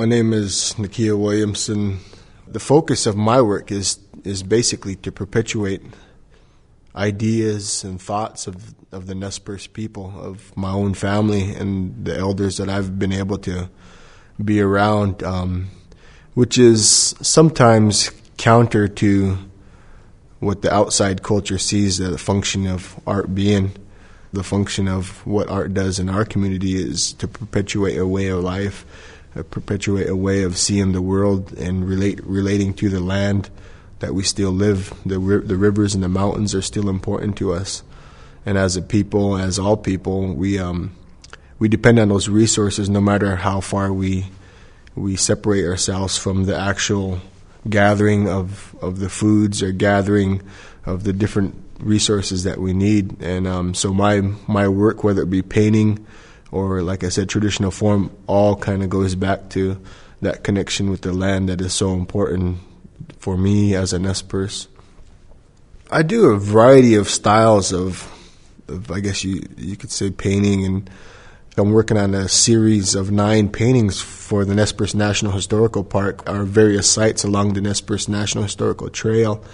My name is Nakia Williamson. The focus of my work is is basically to perpetuate ideas and thoughts of of the Nez Perce people, of my own family and the elders that I've been able to be around, um, which is sometimes counter to what the outside culture sees the function of art being. The function of what art does in our community is to perpetuate a way of life, uh, perpetuate a way of seeing the world and relate relating to the land that we still live. The the rivers and the mountains are still important to us, and as a people, as all people, we um, we depend on those resources no matter how far we we separate ourselves from the actual gathering of, of the foods or gathering of the different resources that we need. And um, so my my work, whether it be painting or like I said, traditional form, all kind of goes back to that connection with the land that is so important for me as a Nez I do a variety of styles of, of I guess you you could say painting and I'm working on a series of nine paintings for the Nez National Historical Park, our various sites along the Nez National Historical Trail.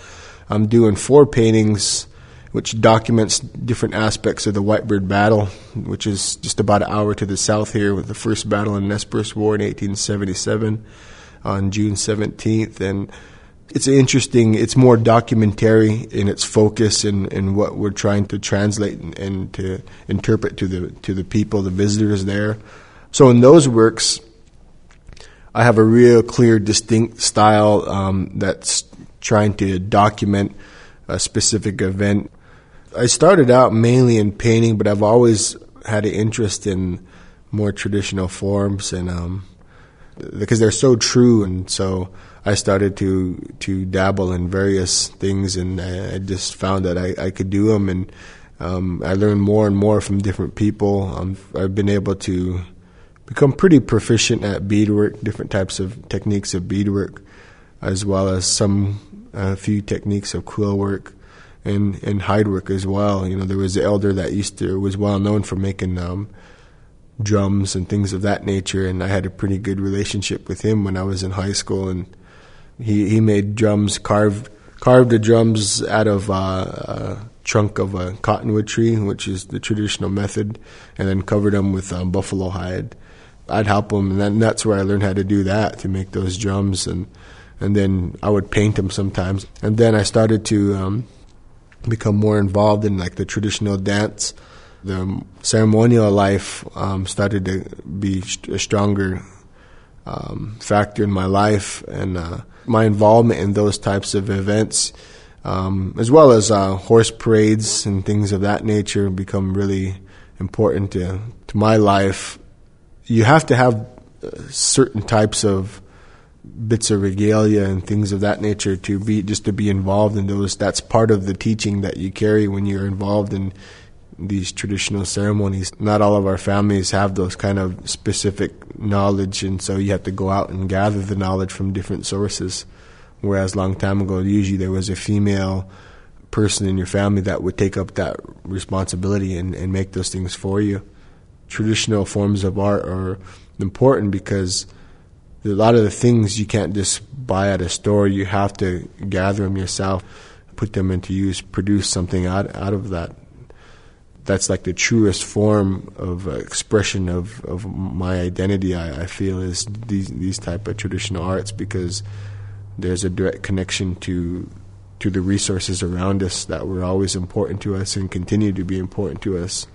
I'm doing four paintings which documents different aspects of the White Bird Battle, which is just about an hour to the south here with the first battle in Nez War in 1877 on June 17th. And it's interesting. It's more documentary in its focus and, and what we're trying to translate and, and, to interpret to the to the people, the visitors there. So in those works, I have a real clear, distinct style um, that's trying to document a specific event. I started out mainly in painting, but I've always had an interest in more traditional forms and um, because they're so true. And so I started to to dabble in various things, and I, I just found that I, I could do them, and um, I learned more and more from different people. Um, I've been able to become pretty proficient at beadwork, different types of techniques of beadwork, as well as some a few techniques of quill work and and hide as well. You know, there was an elder that used to was well known for making um, drums and things of that nature, and I had a pretty good relationship with him when I was in high school, and he he made drums carved carved the drums out of uh, a trunk of a cottonwood tree, which is the traditional method, and then covered them with um, buffalo hide. I'd help him, and then that's where I learned how to do that to make those drums, and and then I would paint them sometimes, and then I started to um, become more involved in like the traditional dance. The ceremonial life um, started to be a stronger um, factor in my life, and uh, my involvement in those types of events, um, as well as uh, horse parades and things of that nature, become really important to, to my life. You have to have uh, certain types of bits of regalia and things of that nature to be just to be involved in those. That's part of the teaching that you carry when you're involved in these traditional ceremonies. Not all of our families have those kind of specific knowledge, and so you have to go out and gather the knowledge from different sources. Whereas long time ago, usually there was a female person in your family that would take up that responsibility and, and make those things for you. Traditional forms of art are important because a lot of the things you can't just buy at a store. You have to gather them yourself, put them into use, produce something out out of that that's like the truest form of expression of, of my identity. I, I, feel is these these type of traditional arts because there's a direct connection to to the resources around us that were always important to us and continue to be important to us.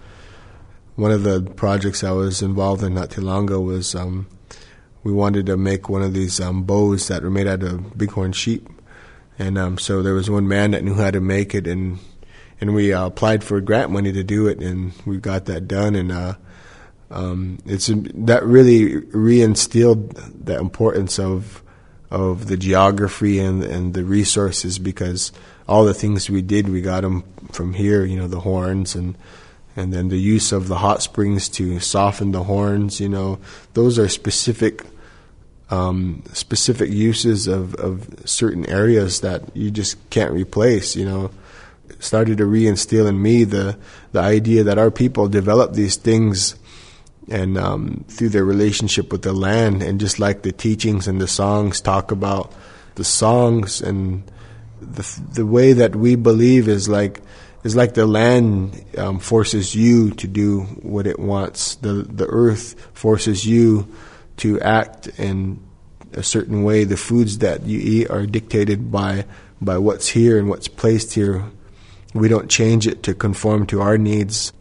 One of the projects I was involved in not too long ago was um, we wanted to make one of these um, bows that were made out of bighorn sheep, and um, so there was one man that knew how to make it and and we uh, applied for grant money to do it, and we got that done. And uh, um, it's that really reinstilled the importance of of the geography and and the resources because all the things we did, we got them from here. You know, the horns and and then the use of the hot springs to soften the horns. You know, those are specific. Um, specific uses of, of certain areas that you just can't replace, you know started to reinstill in me the the idea that our people develop these things and um, through their relationship with the land, and just like the teachings and the songs talk about the songs and the the way that we believe is like is like the land um, forces you to do what it wants. The the earth forces you to act in a certain way. The foods that you eat are dictated by by what's here and what's placed here. We don't change it to conform to our needs.